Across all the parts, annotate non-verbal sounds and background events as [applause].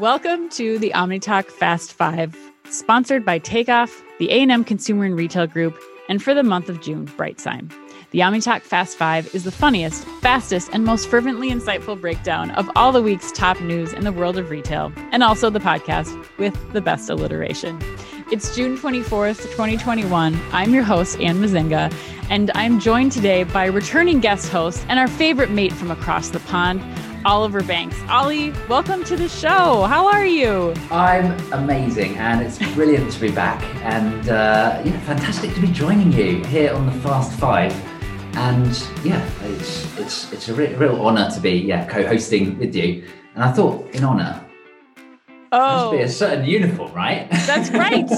Welcome to the OmniTalk Fast Five, sponsored by Takeoff, the A&M Consumer and Retail Group, and for the month of June, BrightSign. The OmniTalk Fast Five is the funniest, fastest, and most fervently insightful breakdown of all the week's top news in the world of retail, and also the podcast with the best alliteration. It's June 24th, 2021. I'm your host, Anne Mezzenga, and I'm joined today by returning guest host and our favorite mate from across the pond, Oliver Banks. Ollie, welcome to the show. How are you? I'm amazing, and it's brilliant to be back, and uh, yeah, fantastic to be joining you here on the Fast Five. And yeah, it's it's it's a re- real honour to be yeah co-hosting with you. And I thought, in honour, Oh, be a certain uniform, right? That's right.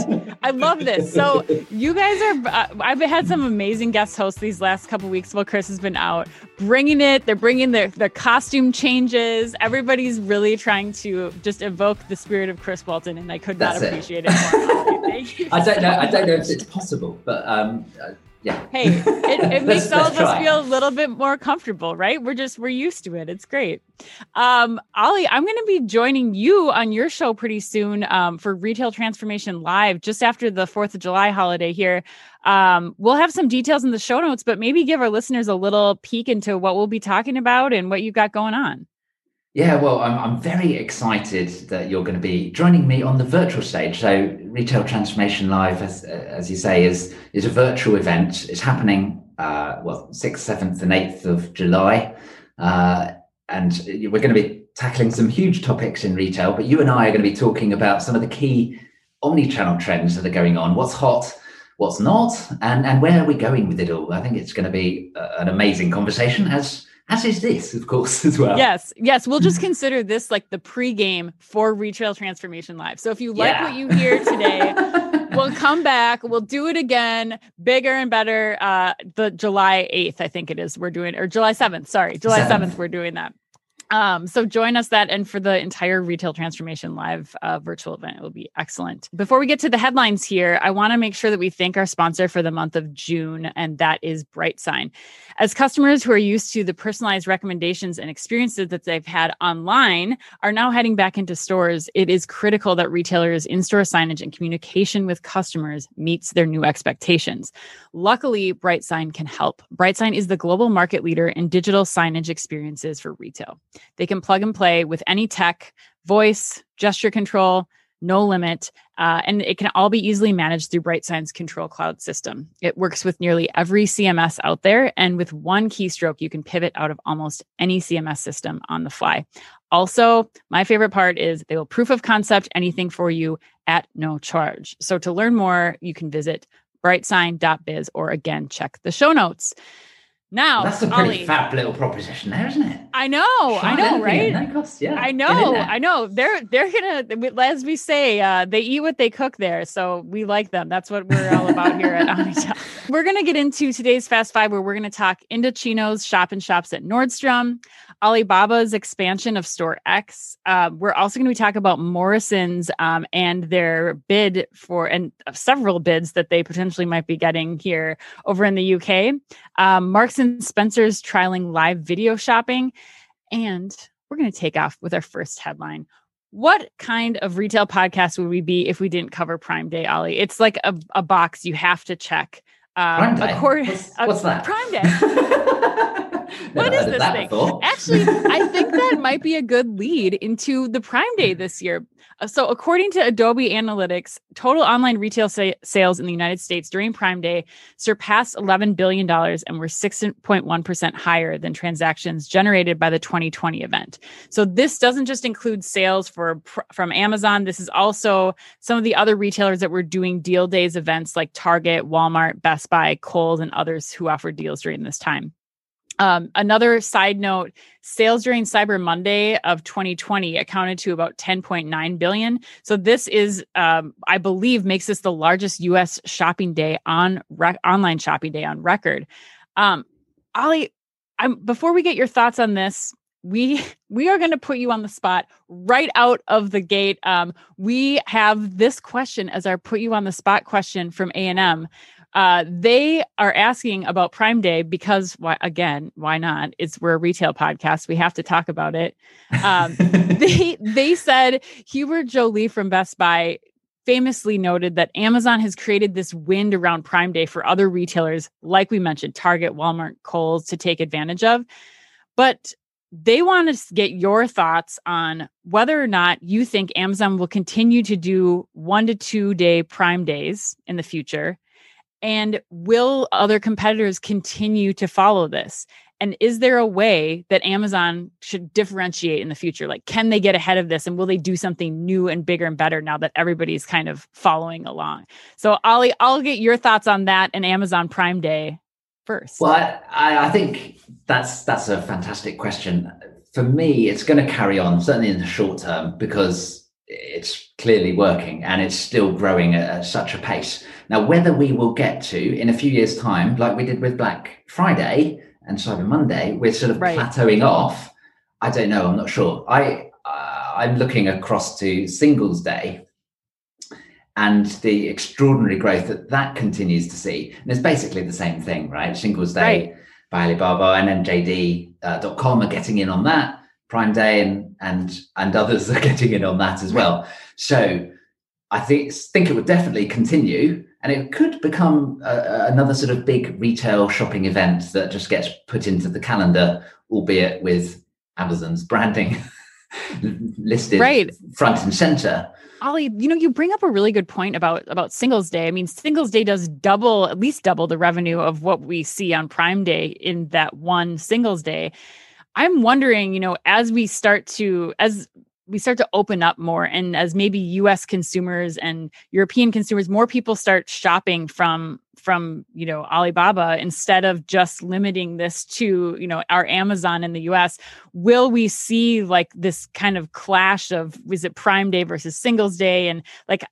I love this. So [laughs] you guys are. Uh, I've had some amazing guest hosts these last couple weeks while Chris has been out, bringing it. They're bringing their their costume changes. Everybody's really trying to just evoke the spirit of Chris Walton, and I could not That's it. appreciate it, more. [laughs] Thank you I don't know. I don't know if it's possible, but um, uh, yeah. Hey, it, it [laughs] makes all of us feel a little bit more comfortable, right? We're just we're used to it. It's great. Um, Ollie, I'm going to be joining you on your show pretty soon um, for Retail Transformation Live, just after the Fourth of July holiday here. Um, we'll have some details in the show notes, but maybe give our listeners a little peek into what we'll be talking about and what you've got going on. Yeah, well, I'm, I'm very excited that you're going to be joining me on the virtual stage. So, Retail Transformation Live, as, as you say, is is a virtual event. It's happening, uh, well, sixth, seventh, and eighth of July, uh, and we're going to be tackling some huge topics in retail. But you and I are going to be talking about some of the key omni-channel trends that are going on. What's hot, what's not, and and where are we going with it all? I think it's going to be uh, an amazing conversation, as as is this, of course, [laughs] as well. Yes, yes. We'll just consider this like the pregame for Retail Transformation Live. So if you like Yeah. what you hear [laughs] today, we'll come back. We'll do it again, bigger and better. Uh, the July 8th, I think it is, we're doing, or July 7th, sorry, July 7th, Seventh. we're doing that. Um, so join us that and for the entire Retail Transformation Live uh, virtual event. It will be excellent. Before we get to the headlines here, I want to make sure that we thank our sponsor for the month of June, and that is BrightSign. As customers who are used to the personalized recommendations and experiences that they've had online are now heading back into stores, it is critical that retailers' in store signage and communication with customers meets their new expectations. Luckily, BrightSign can help. BrightSign is the global market leader in digital signage experiences for retail. They can plug and play with any tech, voice, gesture control, no limit, uh, and it can all be easily managed through BrightSign's Control Cloud system. It works with nearly every CMS out there, and with one keystroke, you can pivot out of almost any CMS system on the fly. Also, my favorite part is they will proof of concept anything for you at no charge. So to learn more, you can visit brightsign.biz or again, check the show notes. Now, That's a pretty Ollie, fab little proposition there, isn't it? I know, I know, right? at No cost, yeah. I know. I know. They're they're gonna, as we say, uh, they eat what they cook there. So we like them. That's what we're all about here at OmniTalk. [laughs] We're gonna get into today's Fast Five, where we're gonna talk Indochino's shop and shops at Nordstrom, Alibaba's expansion of Store X. Uh, we're also to be talking about Morrison's um, and their bid for and several bids that they potentially might be getting here over in the UK. Um, Marks and Spencer's trialing live video shopping, and we're going to take off with our first headline. What kind of retail podcast would we be if we didn't cover Prime Day, Ollie? It's like a, a box you have to check. Um, Prime Day? accord- What's- [laughs] uh, what's that? Prime Day. [laughs] What is this thing? before. Actually, I think that [laughs] might be a good lead into the Prime Day this year. Uh, So, according to Adobe Analytics, total online retail sa- sales in the United States during Prime Day surpassed $11 billion and were 6.1% higher than transactions generated by the 2020 event. So, this doesn't just include sales for from Amazon. This is also some of the other retailers that were doing deal days events like Target, Walmart, Best Buy, Kohl's, and others who offer deals during this time. Um, another side note sales during cyber monday of 2020 accounted to about 10.9 billion. So this is um, i believe makes this the largest us shopping day on rec- online shopping day on record. Um, ollie I'm, before we get your thoughts on this we we are going to put you on the spot right out of the gate. Um, we have this question as our put you on the spot question from a&m Uh, they are asking about Prime Day because, why, again, why not? It's we're a retail podcast. We have to talk about it. Um, [laughs] they they said Hubert Joly from Best Buy famously noted that Amazon has created this wind around Prime Day for other retailers, like we mentioned, Target, Walmart, Kohl's, to take advantage of. But they want to get your thoughts on whether or not you think Amazon will continue to do one to two day Prime days in the future. And will other competitors continue to follow this? And is there a way that Amazon should differentiate in the future? Like, can they get ahead of this and will they do something new and bigger and better now that everybody's kind of following along? So, Ollie, I'll get your thoughts on that and Amazon Prime Day first. Well, I, I think that's that's a fantastic question. For me, it's going to carry on certainly in the short term because it's clearly working and it's still growing at, at such a pace. Now, whether we will get to in a few years' time, like we did with Black Friday, and Cyber Monday, we're sort of right. plateauing off. I don't know. I'm not sure. I uh, I'm looking across to Singles Day and the extraordinary growth that that continues to see. And it's basically the same thing, right? Singles Day right. by Alibaba and then JD.com uh, are getting in on that. Prime Day and and and others [laughs] are getting in on that as well. So I think think it would definitely continue and it could become a, another sort of big retail shopping event that just gets put into the calendar, albeit with Amazon's branding [laughs] listed right. front and center. Ollie, you know, you bring up a really good point about about Singles Day. I mean, Singles Day does double, at least double the revenue of what we see on Prime Day in that one Singles Day. I'm wondering, you know, as we start to as we start to open up more and as maybe US consumers and European consumers more people start shopping from from you know Alibaba instead of just limiting this to you know our Amazon in the US will we see like this kind of clash of is it prime day versus singles day? And like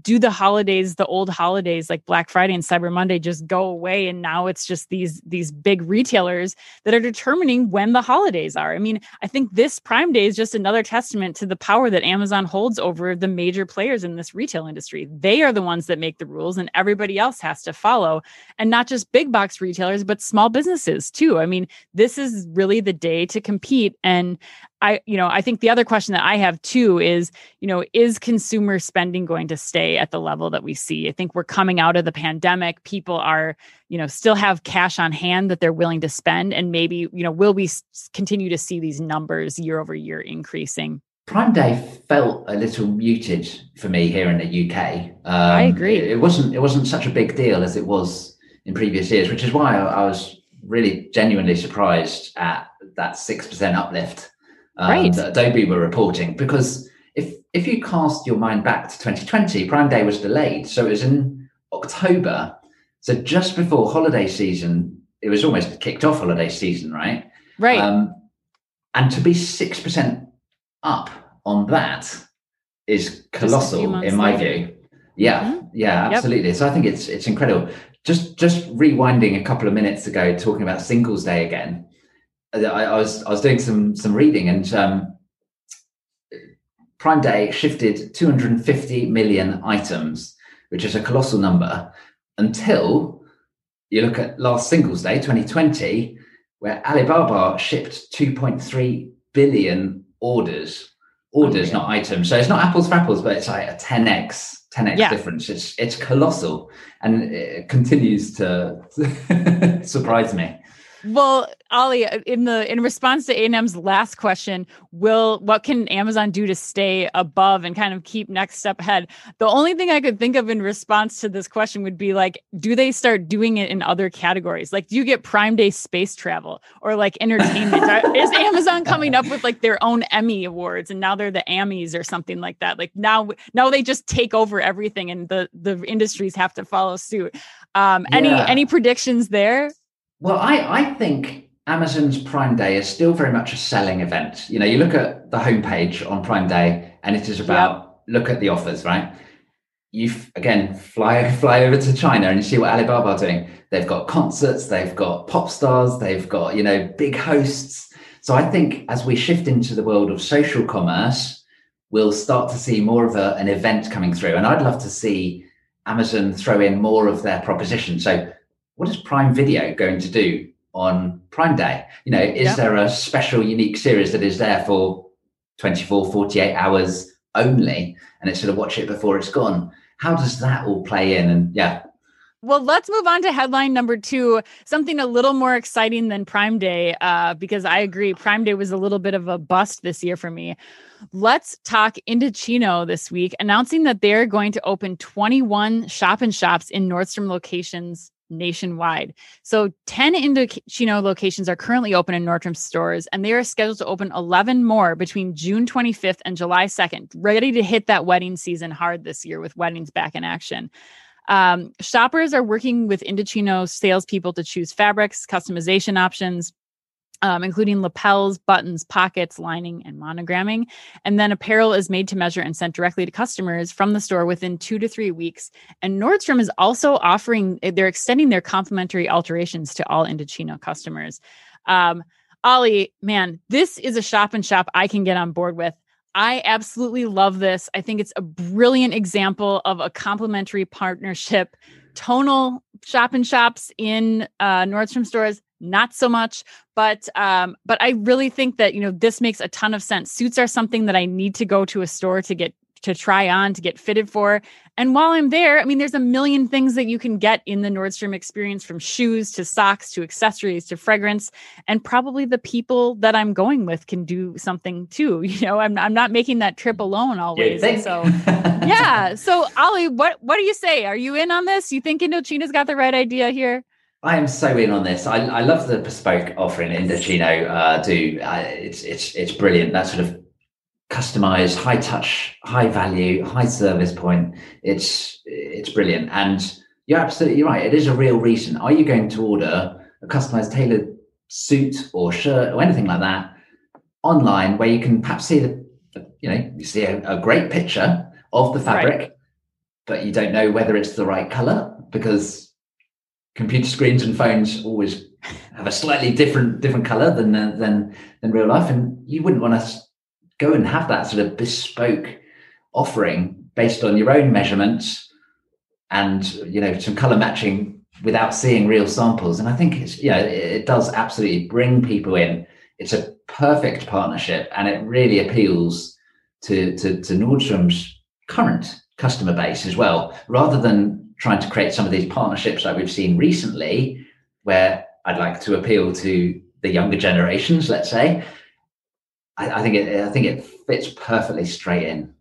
do the holidays the old holidays like black friday and cyber monday just go away and now it's just these these big retailers that are determining when the holidays are. I mean i think this prime day is just another testament to the power that amazon holds over the major players in this retail industry. They are the ones that make the rules and everybody else has to follow. And not just big box retailers but small businesses too. I mean this is really the day to compete and I, you know, I think the other question that I have too is, you know, is consumer spending going to stay at the level that we see? I think we're coming out of the pandemic. People are, you know, still have cash on hand that they're willing to spend. And maybe, you know, will we continue to see these numbers year over year increasing? Prime Day felt a little muted for me here in the UK. Um, I agree. It, wasn't. It wasn't such a big deal as it was in previous years, which is why I, I was really genuinely surprised at that six percent uplift um, right. that Adobe were reporting. Because if if you cast your mind back to 2020, Prime Day was delayed, so it was in October. So just before holiday season, it was almost kicked off holiday season, right? Right. Um, and to be six percent up on that is colossal in my later. view. Yeah, mm-hmm. yeah, absolutely. Yep. So I think it's it's incredible. Just just rewinding a couple of minutes ago, talking about Singles Day again. I, I, was I was doing some some reading and um, Prime Day shifted 250 million items, which is a colossal number, until you look at last Singles Day 2020, where Alibaba shipped 2.3 billion orders, orders, not items. So it's not apples for apples, but it's like a 10x 10x yeah. difference. It's it's colossal, and it continues to [laughs] surprise me. Well, Ollie, in the in response to A&M's last question, will what can Amazon do to stay above and kind of keep next step ahead? The only thing I could think of in response to this question would be like, do they start doing it in other categories? Like, do you get Prime Day space travel or like entertainment? [laughs] Is Amazon coming up with like their own Emmy awards and now they're the Emmys or something like that? Like now, now they just take over everything and the the industries have to follow suit. Um, yeah. Any any predictions there? Well, I I think Amazon's Prime Day is still very much a selling event. You know, you look at the homepage on Prime Day and it is about yep. look at the offers, right? You again fly [laughs] fly over to China and you see what Alibaba are doing. They've got concerts, they've got pop stars, they've got you know big hosts. So I think as we shift into the world of social commerce, we'll start to see more of a, an event coming through. And I'd love to see Amazon throw in more of their proposition. So, what is Prime Video going to do on Prime Day? You know, is yep. there a special, unique series that is there for 24, 48 hours only, and it's sort of watch it before it's gone? How does that all play in? And yeah, well, let's move on to headline number two, something a little more exciting than Prime Day, uh, because I agree, Prime Day was a little bit of a bust this year for me. Let's talk Indochino this week, announcing that they're going to open 21 shop and shops in Nordstrom locations nationwide. So 10 Indochino locations are currently open in Nordstrom stores, and they are scheduled to open 11 more between June 25th and July 2nd, ready to hit that wedding season hard this year with weddings back in action. Um, shoppers are working with Indochino salespeople to choose fabrics, customization options, um, including lapels, buttons, pockets, lining, and monogramming. And then apparel is made to measure and sent directly to customers from the store within two to three weeks. And Nordstrom is also offering, they're extending their complimentary alterations to all Indochino customers. Um, Ollie, man, this is a shop and shop I can get on board with. I absolutely love this. I think it's a brilliant example of a complementary partnership. Tonal shop and shops in uh, Nordstrom stores, not so much, but um, but I really think that you know this makes a ton of sense. Suits are something that I need to go to a store to get to try on to get fitted for. And while I'm there, I mean, there's a million things that you can get in the Nordstrom experience from shoes to socks to accessories to fragrance. And probably the people that I'm going with can do something too. [laughs] You know, I'm, I'm not making that trip alone always. So, [laughs] yeah. So, Ollie, what, what do you say? Are you in on this? You think Indochino's got the right idea here? I am so in on this. I, I love the bespoke offering Indochino uh, do. Uh, it's it's it's brilliant. That sort of customized, high touch, high value, high service point. It's it's brilliant, and you're absolutely right. It is a real reason. Are you going to order a customized, tailored suit or shirt or anything like that online, where you can perhaps see the, you know, you see a, a great picture of the fabric, right. but you don't know whether it's the right color because computer screens and phones always have a slightly different different color than uh, than than real life, and you wouldn't want to go and have that sort of bespoke offering based on your own measurements and you know some color matching without seeing real samples. And i think it's you know it does absolutely bring people in. It's a perfect partnership and it really appeals to to, to nordstrom's current customer base as well rather than trying to create some of these partnerships that we've seen recently where i'd like to appeal to the younger generations let's say I, I think it I think it fits perfectly straight in.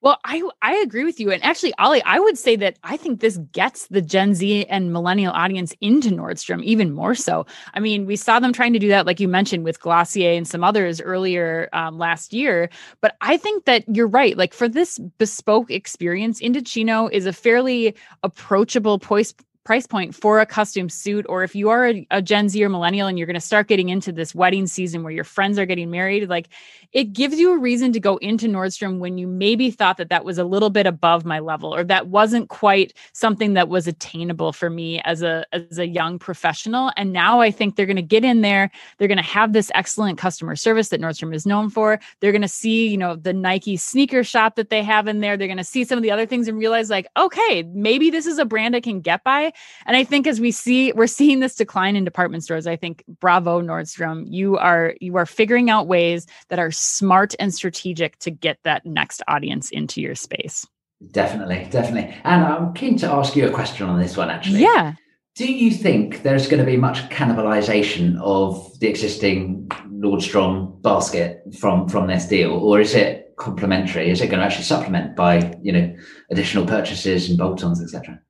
Well, I I agree with you. And actually, Ollie, I would say that I think this gets the Gen Z and millennial audience into Nordstrom even more so. I mean, we saw them trying to do that, like you mentioned, with Glossier and some others earlier um, last year. But I think that you're right. Like for this bespoke experience, Indochino is a fairly approachable price price point for a custom suit or if you are a, a gen z or millennial and you're going to start getting into this wedding season where your friends are getting married like it gives you a reason to go into nordstrom when you maybe thought that that was a little bit above my level or that wasn't quite something that was attainable for me as a as a young professional. And now i think they're going to get in there they're going to have this excellent customer service that nordstrom is known for. They're going to see you know the nike sneaker shop that they have in there. They're going to see some of the other things and realize like okay maybe this is a brand i can get by and I think as we see, we're seeing this decline in department stores. I think bravo Nordstrom, you are you are figuring out ways that are smart and strategic to get that next audience into your space. Definitely, definitely. And I'm keen to ask you a question on this one actually. Yeah. Do you think there's going to be much cannibalization of the existing Nordstrom basket from from this deal, or is it complementary? Is it going to actually supplement by you know additional purchases and bolt-ons, etc.?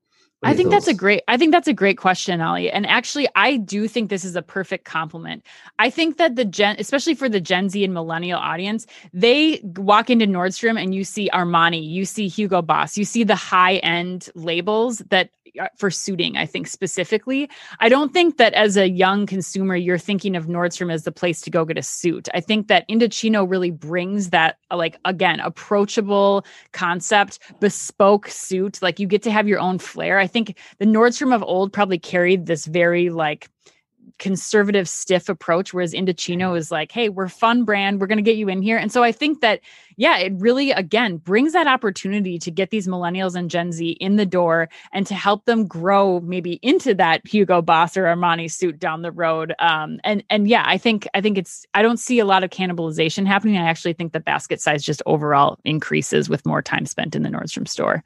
I think thoughts? that's a great I think that's a great question, Ollie. And actually I do think this is a perfect compliment. I think that the gen especially for the Gen Z and millennial audience, they walk into Nordstrom and you see Armani, you see Hugo Boss, you see the high-end labels that for suiting, I think specifically. I don't think that as a young consumer, you're thinking of Nordstrom as the place to go get a suit. I think that Indochino really brings that, uh, like, again, approachable concept, bespoke suit. Like, you get to have your own flair. I think the Nordstrom of old probably carried this very, like, conservative, stiff approach, whereas Indochino is like, hey, we're fun brand, we're going to get you in here. And so I think that, yeah, it really again brings that opportunity to get these millennials and Gen Z in the door and to help them grow maybe into that Hugo Boss or Armani suit down the road. Um, and and yeah, I think I think it's I don't see a lot of cannibalization happening. I actually think the basket size just overall increases with more time spent in the Nordstrom store.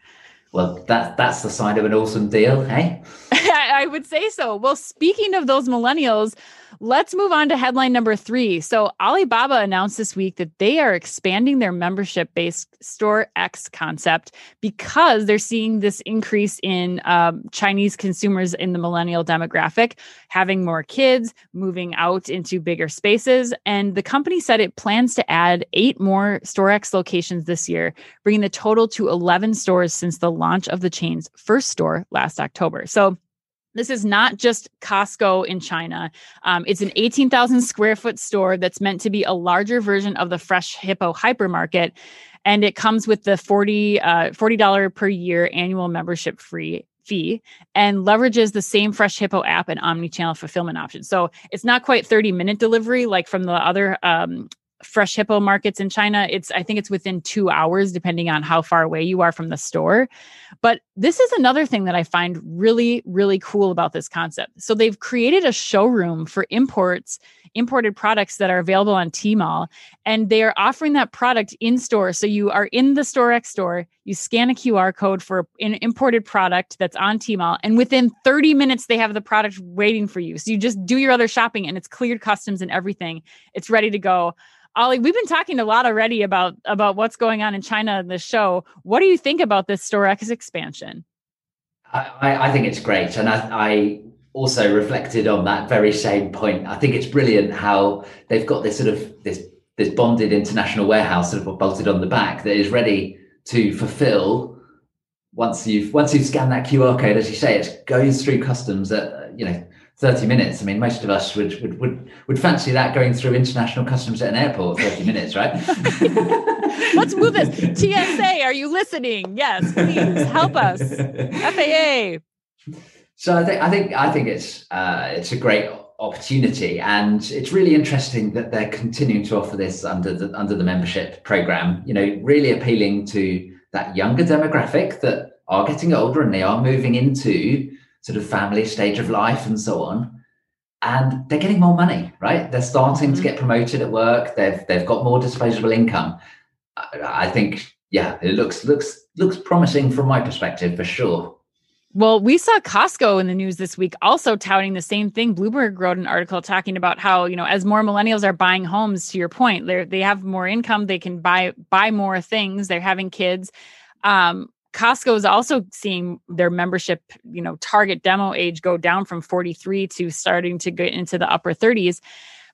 Well, that, that's the sign of an awesome deal, hey? [laughs] I would say so. Well, speaking of those millennials, let's move on to headline number three. So, Alibaba announced this week that they are expanding their membership based Store X concept because they're seeing this increase in um, Chinese consumers in the millennial demographic, having more kids, moving out into bigger spaces. And the company said it plans to add eight more Store X locations this year, bringing the total to 11 stores since the launch of the chain's first store last October. So, this is not just Costco in China. Um, it's an 18,000 square foot store that's meant to be a larger version of the Freshippo hypermarket. And it comes with the 40, uh, $40 per year annual membership free fee and leverages the same Freshippo app and omni-channel fulfillment options. So it's not quite 30 minute delivery like from the other um, Freshippo markets in China, it's I think it's within 2 hours depending on how far away you are from the store. But this is another thing that I find really really cool about this concept. So they've created a showroom for imports, imported products that are available on Tmall and they are offering that product in store. So you are in the Store X store, you scan a QR code for an imported product that's on Tmall and within 30 minutes they have the product waiting for you. So you just do your other shopping and it's cleared customs and everything. It's ready to go. Ollie, we've been talking a lot already about about what's going on in China in the show. What do you think about this Store X expansion? I, I think it's great, and I, I also reflected on that very same point. I think it's brilliant how they've got this sort of this this bonded international warehouse sort of bolted on the back that is ready to fulfill once you've once you've scanned that QR code, as you say, it goes through customs at you know 30 minutes. I mean, most of us would, would, would, would fancy that going through international customs at an airport, 30 minutes, right? [laughs] Let's move this. TSA, are you listening? Yes, please help us. FAA. So I think, I think, I think it's, uh, it's a great opportunity and it's really interesting that they're continuing to offer this under the, under the membership program, you know, really appealing to that younger demographic that are getting older and they are moving into sort of family stage of life and so on. And they're getting more money right? They're starting mm-hmm. to get promoted at work. They've they've got more disposable income. I, I think yeah it looks looks looks promising from my perspective for sure. Well, we saw Costco in the news this week also touting the same thing. Bloomberg wrote an article talking about how, you know, as more millennials are buying homes, to your point, they they have more income, they can buy buy more things, they're having kids. Um, Costco is also seeing their membership, you know, target demo age go down from 43 to starting to get into the upper 30s.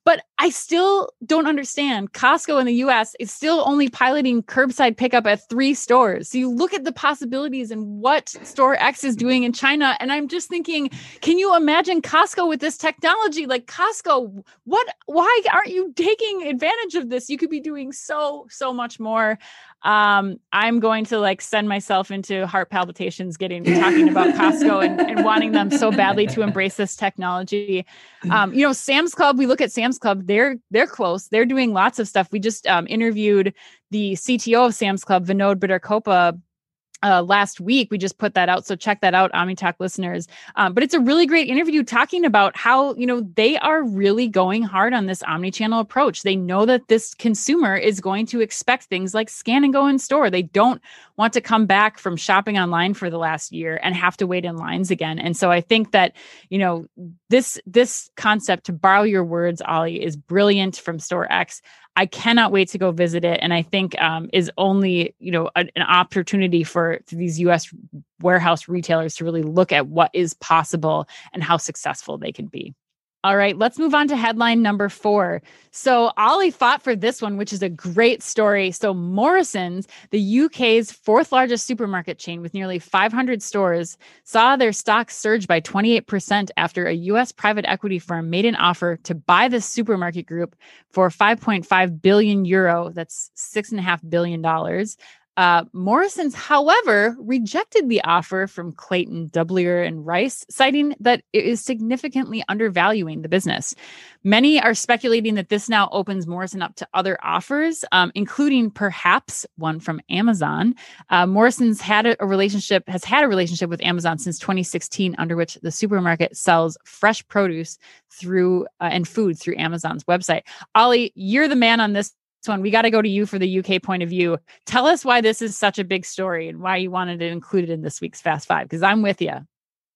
But I still don't understand. Costco in the US is still only piloting curbside pickup at three stores. So you look at the possibilities and what Store X is doing in China. And I'm just thinking, can you imagine Costco with this technology? Like, Costco, what, why aren't you taking advantage of this? You could be doing so, so much more um, I'm going to like send myself into heart palpitations getting talking about Costco and, and wanting them so badly to embrace this technology. Um, you know, Sam's Club, we look at Sam's Club, they're they're close. They're doing lots of stuff. We just um, interviewed the CTO of Sam's Club, Vinod Bidarkoppa, uh, last week. We just put that out. So check that out, OmniTalk listeners. Um, but it's a really great interview talking about how, you know, they are really going hard on this omni-channel approach. They know that this consumer is going to expect things like scan and go in store. They don't want to come back from shopping online for the last year and have to wait in lines again. And so I think that, you know, this this concept to borrow your words, Ollie, is brilliant from Store X. I cannot wait to go visit it, and I think um, is only you know a, an opportunity for, for these U.S. warehouse retailers to really look at what is possible and how successful they can be. All right, let's move on to headline number four. So, Ollie fought for this one, which is a great story. So, Morrison's, the UK's fourth largest supermarket chain with nearly 500 stores, saw their stock surge by 28% after a US private equity firm made an offer to buy the supermarket group for 5.5 billion euro, that's $6.5 billion, Uh, Morrison's, however, rejected the offer from Clayton, Dubilier, and Rice, citing that it is significantly undervaluing the business. Many are speculating that this now opens Morrison up to other offers, um, including perhaps one from Amazon. Uh, Morrison's had a, a relationship, has had a relationship with Amazon since 2016, under which the supermarket sells fresh produce through uh, and food through Amazon's website. Ollie, you're the man on this one. We got to go to you for the UK point of view. Tell us why this is such a big story and why you wanted it included in this week's Fast Five, because I'm with you.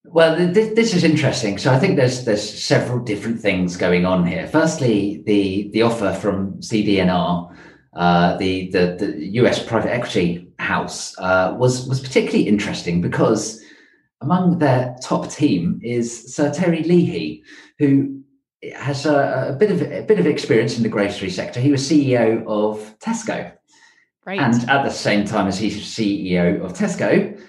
Well, th- this is interesting. So I think there's there's several different things going on here. Firstly, the the offer from CD&R, uh, the, the the US private equity house, uh, was was particularly interesting because among their top team is Sir Terry Leahy, who has a, a, bit of a bit of experience in the grocery sector. He was CEO of Tesco, right. and at the same time as he's CEO of Tesco,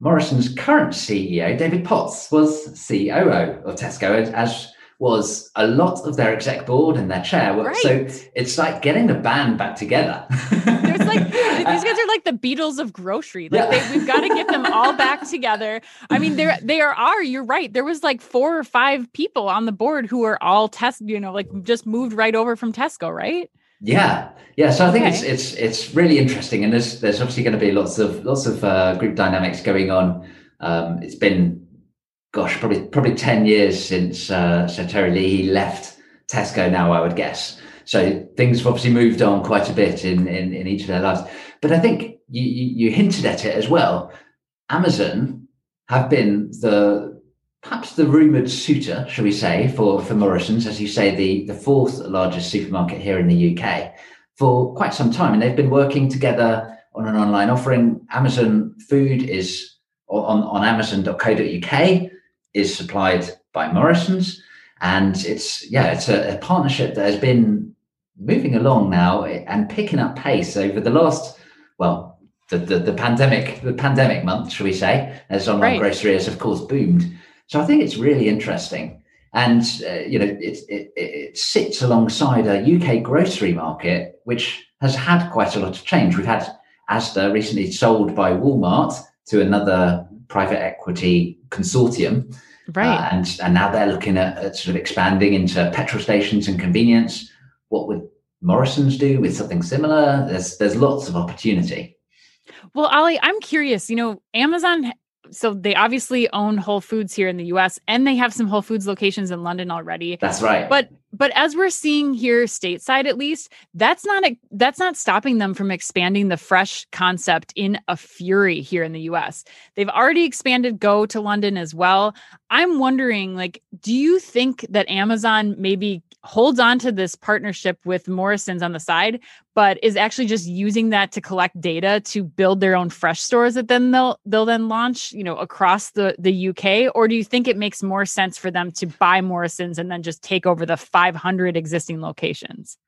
Morrison's current CEO, David Potts, was COO of Tesco, as was a lot of their exec board and their chair. Right. So it's like getting the band back together. [laughs] Like [laughs] these guys are like the Beatles of grocery. Like yeah. they, we've got to get them all back together. I mean, there they are, are. You're right. There was like four or five people on the board who were all test. You know, like just moved right over from Tesco, right? Yeah, yeah. So I think okay. it's it's it's really interesting, and there's there's obviously going to be lots of lots of uh, group dynamics going on. Um, it's been, gosh, probably probably ten years since uh, Sir Terry Leahy left Tesco. Now I would guess. So things have obviously moved on quite a bit in in, in each of their lives. But I think you, you, you hinted at it as well. Amazon have been the perhaps the rumored suitor, shall we say, for, for Morrison's, as you say, the, the fourth largest supermarket here in the UK, for quite some time. And they've been working together on an online offering. Amazon food is on, on amazon.co.uk is supplied by Morrison's. And it's, yeah, it's a, a partnership that has been moving along now and picking up pace over the last, well, the, the, the pandemic, the pandemic month, shall we say, as online right. grocery has of course boomed. So I think it's really interesting. And, uh, you know, it, it, it sits alongside a UK grocery market, which has had quite a lot of change. We've had Asda recently sold by Walmart to another private equity consortium. Right. Uh, and, and now they're looking at, at sort of expanding into petrol stations and convenience. What would Morrison's do with something similar? There's there's lots of opportunity. Well, Ollie, I'm curious. You know, Amazon so they obviously own Whole Foods here in the US and they have some Whole Foods locations in London already. That's right. But but as we're seeing here stateside at least, that's not a, that's not stopping them from expanding the fresh concept in a fury here in the US. They've already expanded Go to London as well. I'm wondering like do you think that Amazon maybe holds on to this partnership with Morrison's on the side, but is actually just using that to collect data to build their own fresh stores that then they'll they'll then launch, you know, across the the UK? Or do you think it makes more sense for them to buy Morrison's and then just take over the 500 existing locations?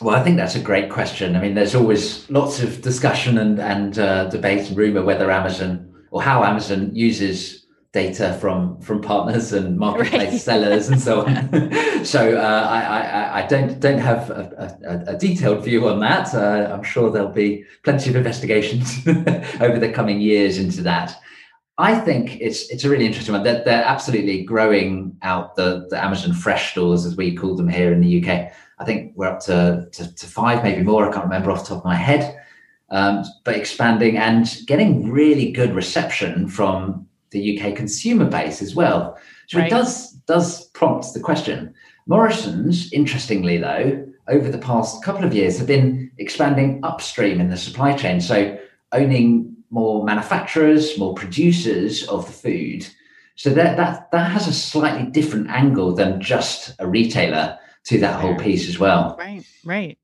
Well, I think that's a great question. I mean, there's always lots of discussion and and uh, debate and rumor whether Amazon or how Amazon uses data from from partners and [laughs] marketplace right. sellers and so on. [laughs] so uh, I, I, I don't don't have a, a, a detailed view on that. Uh, I'm sure there'll be plenty of investigations [laughs] over the coming years into that. I think it's it's a really interesting one. They're, they're absolutely growing out the, the Amazon Fresh stores as we call them here in the UK. I think we're up to, to, to five, maybe more. I can't remember off the top of my head. Um, but expanding and getting really good reception from the UK consumer base as well. So right. it does does prompt the question. Morrison's, interestingly though, over the past couple of years have been expanding upstream in the supply chain. So owning more manufacturers, more producers of the food. So that that that has a slightly different angle than just a retailer to that whole piece as well. Right, right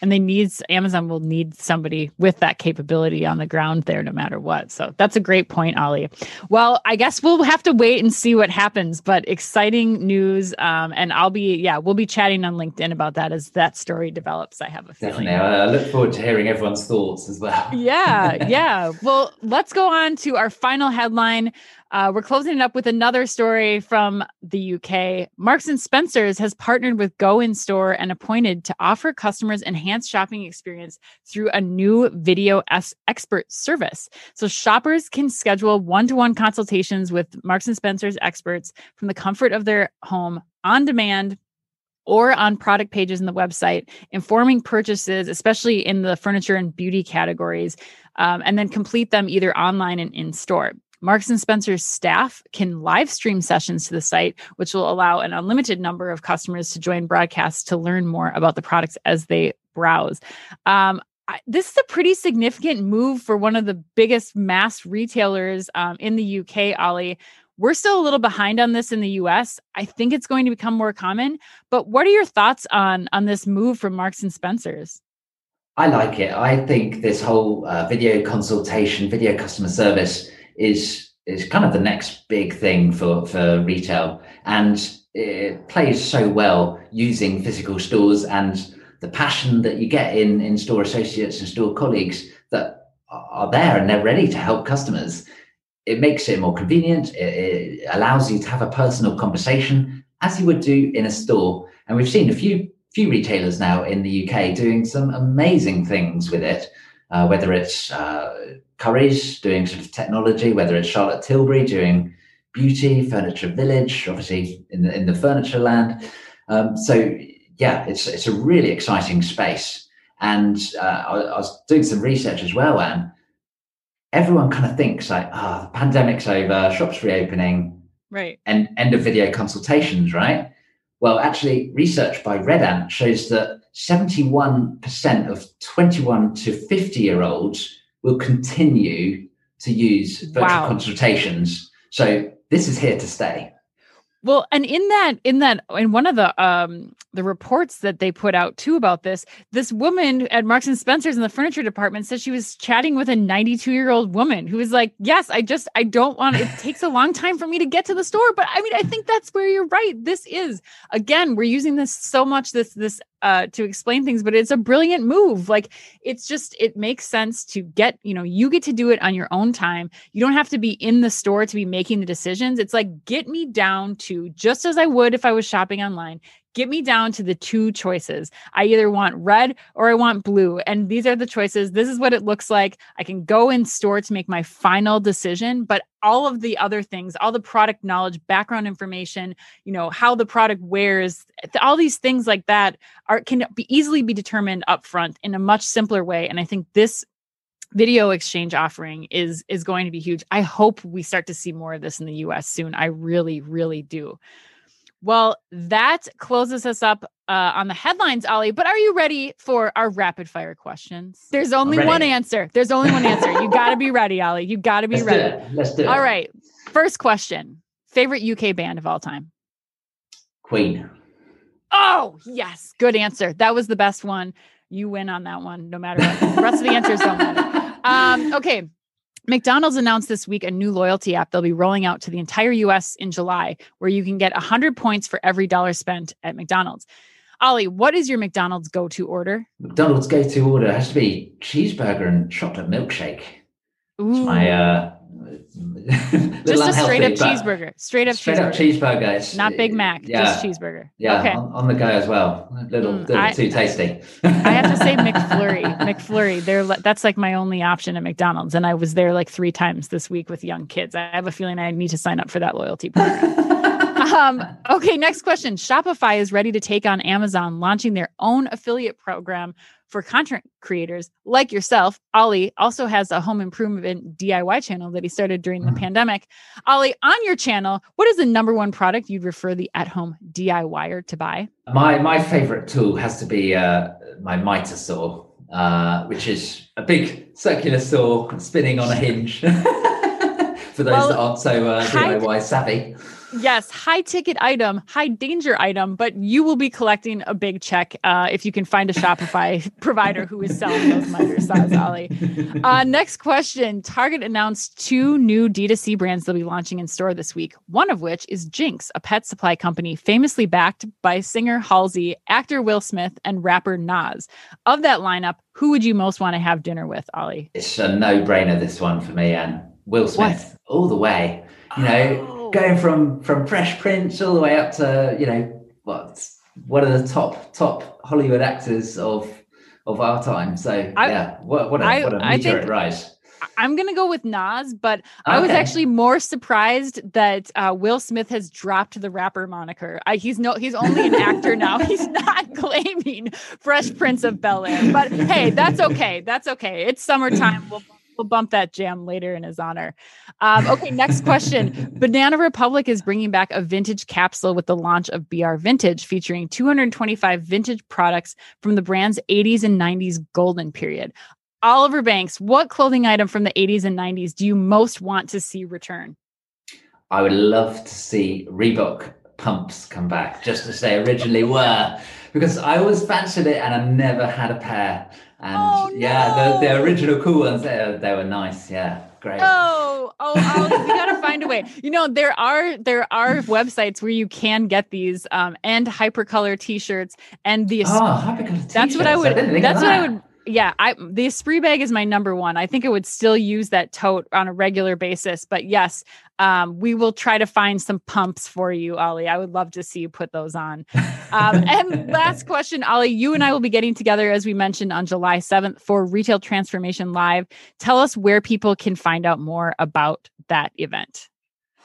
and they need Amazon will need somebody with that capability on the ground there no matter what. So that's a great point, Ollie. Well, I guess we'll have to wait and see what happens, but exciting news. Um, and I'll be, yeah, we'll be chatting on LinkedIn about that as that story develops. I have a feeling. Definitely. I look forward to hearing everyone's thoughts as well. yeah, [laughs] yeah. Well, let's go on to our final headline. Uh, we're closing it up with another story from the UK. Marks and Spencers has partnered with Go Instore and appointed to offer customers enhanced shopping experience through a new video S- expert service. So shoppers can schedule one-to-one consultations with Marks and Spencers experts from the comfort of their home on demand or on product pages in the website, informing purchases, especially in the furniture and beauty categories, um, and then complete them either online and in store. Marks and Spencer's staff can live stream sessions to the site, which will allow an unlimited number of customers to join broadcasts to learn more about the products as they browse. Um, I, this is a pretty significant move for one of the biggest mass retailers um, in the UK, Ollie. We're still a little behind on this in the US. I think it's going to become more common. But what are your thoughts on on this move from Marks and Spencers? I like it. I think this whole uh, video consultation, video customer service is is kind of the next big thing for for retail, and it plays so well using physical stores and the passion that you get in in store associates and store colleagues that are there and they're ready to help customers. It makes it more convenient. It, it allows you to have a personal conversation as you would do in a store. And we've seen a few few retailers now in the UK doing some amazing things with it. Uh, whether it's uh, Currys doing sort of technology, whether it's Charlotte Tilbury doing beauty, Furniture Village, obviously in the in the furniture land. Um, so yeah, it's it's a really exciting space. And uh, I, I, was doing some research as well, and everyone kind of thinks like, ah, oh, the pandemic's over, shops reopening, right, and end of video consultations, right? Well, actually, research by Red Ant shows that 71% of 21 to 50 year olds will continue to use virtual wow. consultations. So this is here to stay. Well, and in that, in that, in one of the um the reports that they put out too about this, this woman at Marks and Spencers in the furniture department said she was chatting with a 92 year old woman who was like, "Yes, I just I don't want. It [laughs] takes a long time for me to get to the store, but I mean, I think that's where you're right. This is again, we're using this so much this this uh, to explain things, but it's a brilliant move. Like it's just it makes sense to get you know you get to do it on your own time. You don't have to be in the store to be making the decisions. It's like get me down to just as I would if I was shopping online get me down to the two choices. I either want red or I want blue. And these are the choices. This is what it looks like. I can go in store to make my final decision, but all of the other things, all the product knowledge, background information, you know, how the product wears, all these things like that are can be easily be determined upfront in a much simpler way. And I think this video exchange offering is is going to be huge. I hope we start to see more of this in the US soon. I really really do. Well, that closes us up uh, on the headlines, Ollie. But are you ready for our rapid fire questions? There's only one answer. There's only one answer. You got to be ready, Ollie. You got to be Let's ready. Do Let's do it. All right. First question Favorite UK band of all time? Queen. Oh, yes. Good answer. That was the best one. You win on that one, no matter what. The rest of the answers don't matter. [laughs] Um, okay. McDonald's announced this week a new loyalty app they'll be rolling out to the entire US in July, where you can get 100 points for every dollar spent at McDonald's. Ollie, what is your McDonald's go to order? McDonald's go to order has to be cheeseburger and chocolate milkshake. Ooh. It's my uh, [laughs] just a straight up cheeseburger. Straight up straight cheeseburger. up cheeseburger. Not Big Mac, yeah. just cheeseburger. Yeah, okay. on, on the go as well. A little, mm, little I, too tasty. I have to say [laughs] McFlurry. McFlurry. They're that's like my only option at McDonald's, and I was there like three times this week with young kids. I have a feeling I need to sign up for that loyalty program. [laughs] um, okay, next question. Shopify is ready to take on Amazon, launching their own affiliate program for content creators like yourself. Ollie also has a home improvement DIY channel that he started during the mm-hmm. pandemic. Ollie, on your channel, what is the number one product you'd refer the at-home DIYer to buy? My my favorite tool has to be uh, my miter saw, uh, which is a big circular saw spinning on a hinge. [laughs] For those well, that aren't so uh, DIY savvy yes, high ticket item, high danger item, but you will be collecting a big check uh, if you can find a Shopify [laughs] provider who is selling those miter saws, Ollie. Uh, next question Target announced two new D2C brands they'll be launching in store this week, one of which is Jinx, a pet supply company famously backed by singer Halsey, actor Will Smith, and rapper Nas. Of that lineup, who would you most want to have dinner with, Ollie? It's a no brainer, this one for me, and Will Smith, what? all the way. You know, oh. Going from from Fresh Prince all the way up to you know what one of the top top Hollywood actors of of our time. So I, yeah, what, what a I, what a meteoric rise. I'm gonna go with Nas, but okay. I was actually more surprised that uh, Will Smith has dropped the rapper moniker. I, he's no, he's only an actor now. [laughs] He's not claiming Fresh Prince of Bel Air. But hey, that's okay. That's okay. It's summertime. We'll we'll bump that jam later in his honor. Um, okay, next question. [laughs] Banana Republic is bringing back a vintage capsule with the launch of BR Vintage, featuring 225 vintage products from the brand's 80s and 90s golden period. Oliver Banks, what clothing item from the 80s and 90s do you most want to see return? I would love to see Reebok pumps come back, just as they originally were, because I always fancied it and I never had a pair. And oh, yeah, the, the original cool ones, they, they were nice. Yeah, great. Oh, oh, we gotta find a way. You know, there are there are websites where you can get these um and hypercolor t-shirts and the oh, hypercolor t-shirts. That's what I would. I that's what I would yeah, I the Esprit bag is my number one. I think it would still use that tote on a regular basis, but yes, um, we will try to find some pumps for you, Ollie. I would love to see you put those on. Um, and [laughs] last question, Ollie, you and I will be getting together as we mentioned on July seventh for Retail Transformation Live. Tell us where people can find out more about that event.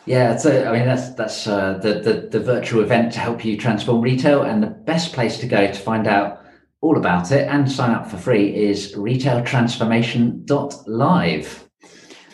Yeah, so I mean that's that's uh, the, the the virtual event to help you transform retail, and the best place to go to find out all about it and sign up for free is retailtransformation.live.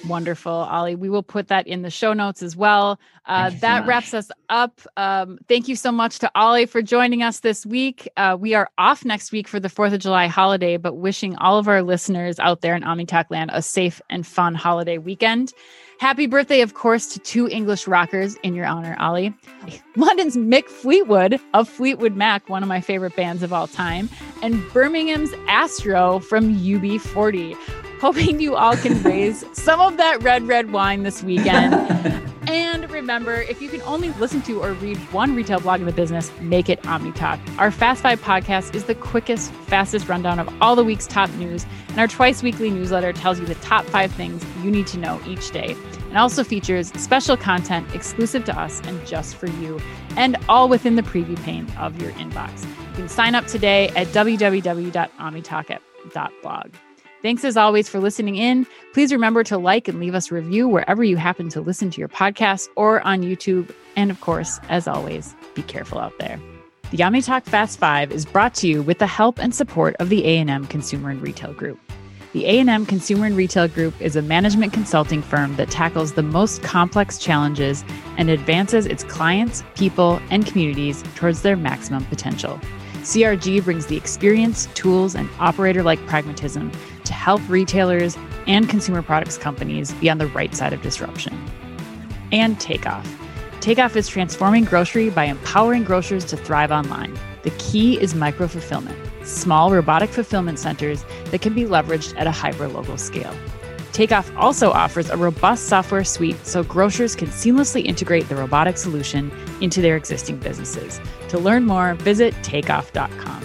Wonderful, Ollie. We will put that in the show notes as well. Uh, that so wraps us up. Um, thank you so much to Ollie for joining us this week. Uh, we are off next week for the 4th of July holiday, but wishing all of our listeners out there in OmniTalk land a safe and fun holiday weekend. Happy birthday, of course, to two English rockers in your honor, Ollie. [laughs] London's Mick Fleetwood of Fleetwood Mac, one of my favorite bands of all time, and Birmingham's Astro from UB40. Hoping you all can [laughs] raise some of that red, red wine this weekend. [laughs] and remember, if you can only listen to or read one retail blog in the business, make it OmniTalk. Our Fast Five podcast is the quickest, fastest rundown of all the week's top news, and our twice weekly newsletter tells you the top five things you need to know each day and also features special content exclusive to us and just for you, and all within the preview pane of your inbox. You can sign up today at www.omnitalk.blog. Thanks as always for listening in. Please remember to like and leave us a review wherever you happen to listen to your podcast or on YouTube. And of course, as always, be careful out there. The OmniTalk Fast 5 is brought to you with the help and support of the A&M Consumer and Retail Group. The A&M Consumer and Retail Group is a management consulting firm that tackles the most complex challenges and advances its clients, people, and communities towards their maximum potential. CRG brings the experience, tools, and operator like pragmatism to help retailers and consumer products companies be on the right side of disruption. And Takeoff. Takeoff is transforming grocery by empowering grocers to thrive online. The key is micro fulfillment, small robotic fulfillment centers that can be leveraged at a hyper local scale. Takeoff also offers a robust software suite so grocers can seamlessly integrate the robotic solution into their existing businesses. To learn more, visit takeoff.com.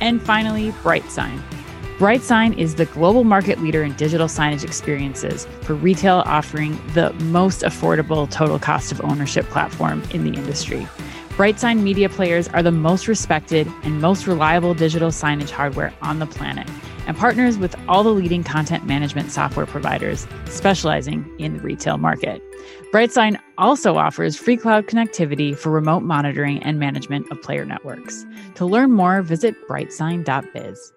And finally, BrightSign. BrightSign is the global market leader in digital signage experiences for retail, offering the most affordable total cost of ownership platform in the industry. BrightSign media players are the most respected and most reliable digital signage hardware on the planet and partners with all the leading content management software providers specializing in the retail market. BrightSign also offers free cloud connectivity for remote monitoring and management of player networks. To learn more, visit brightsign.biz.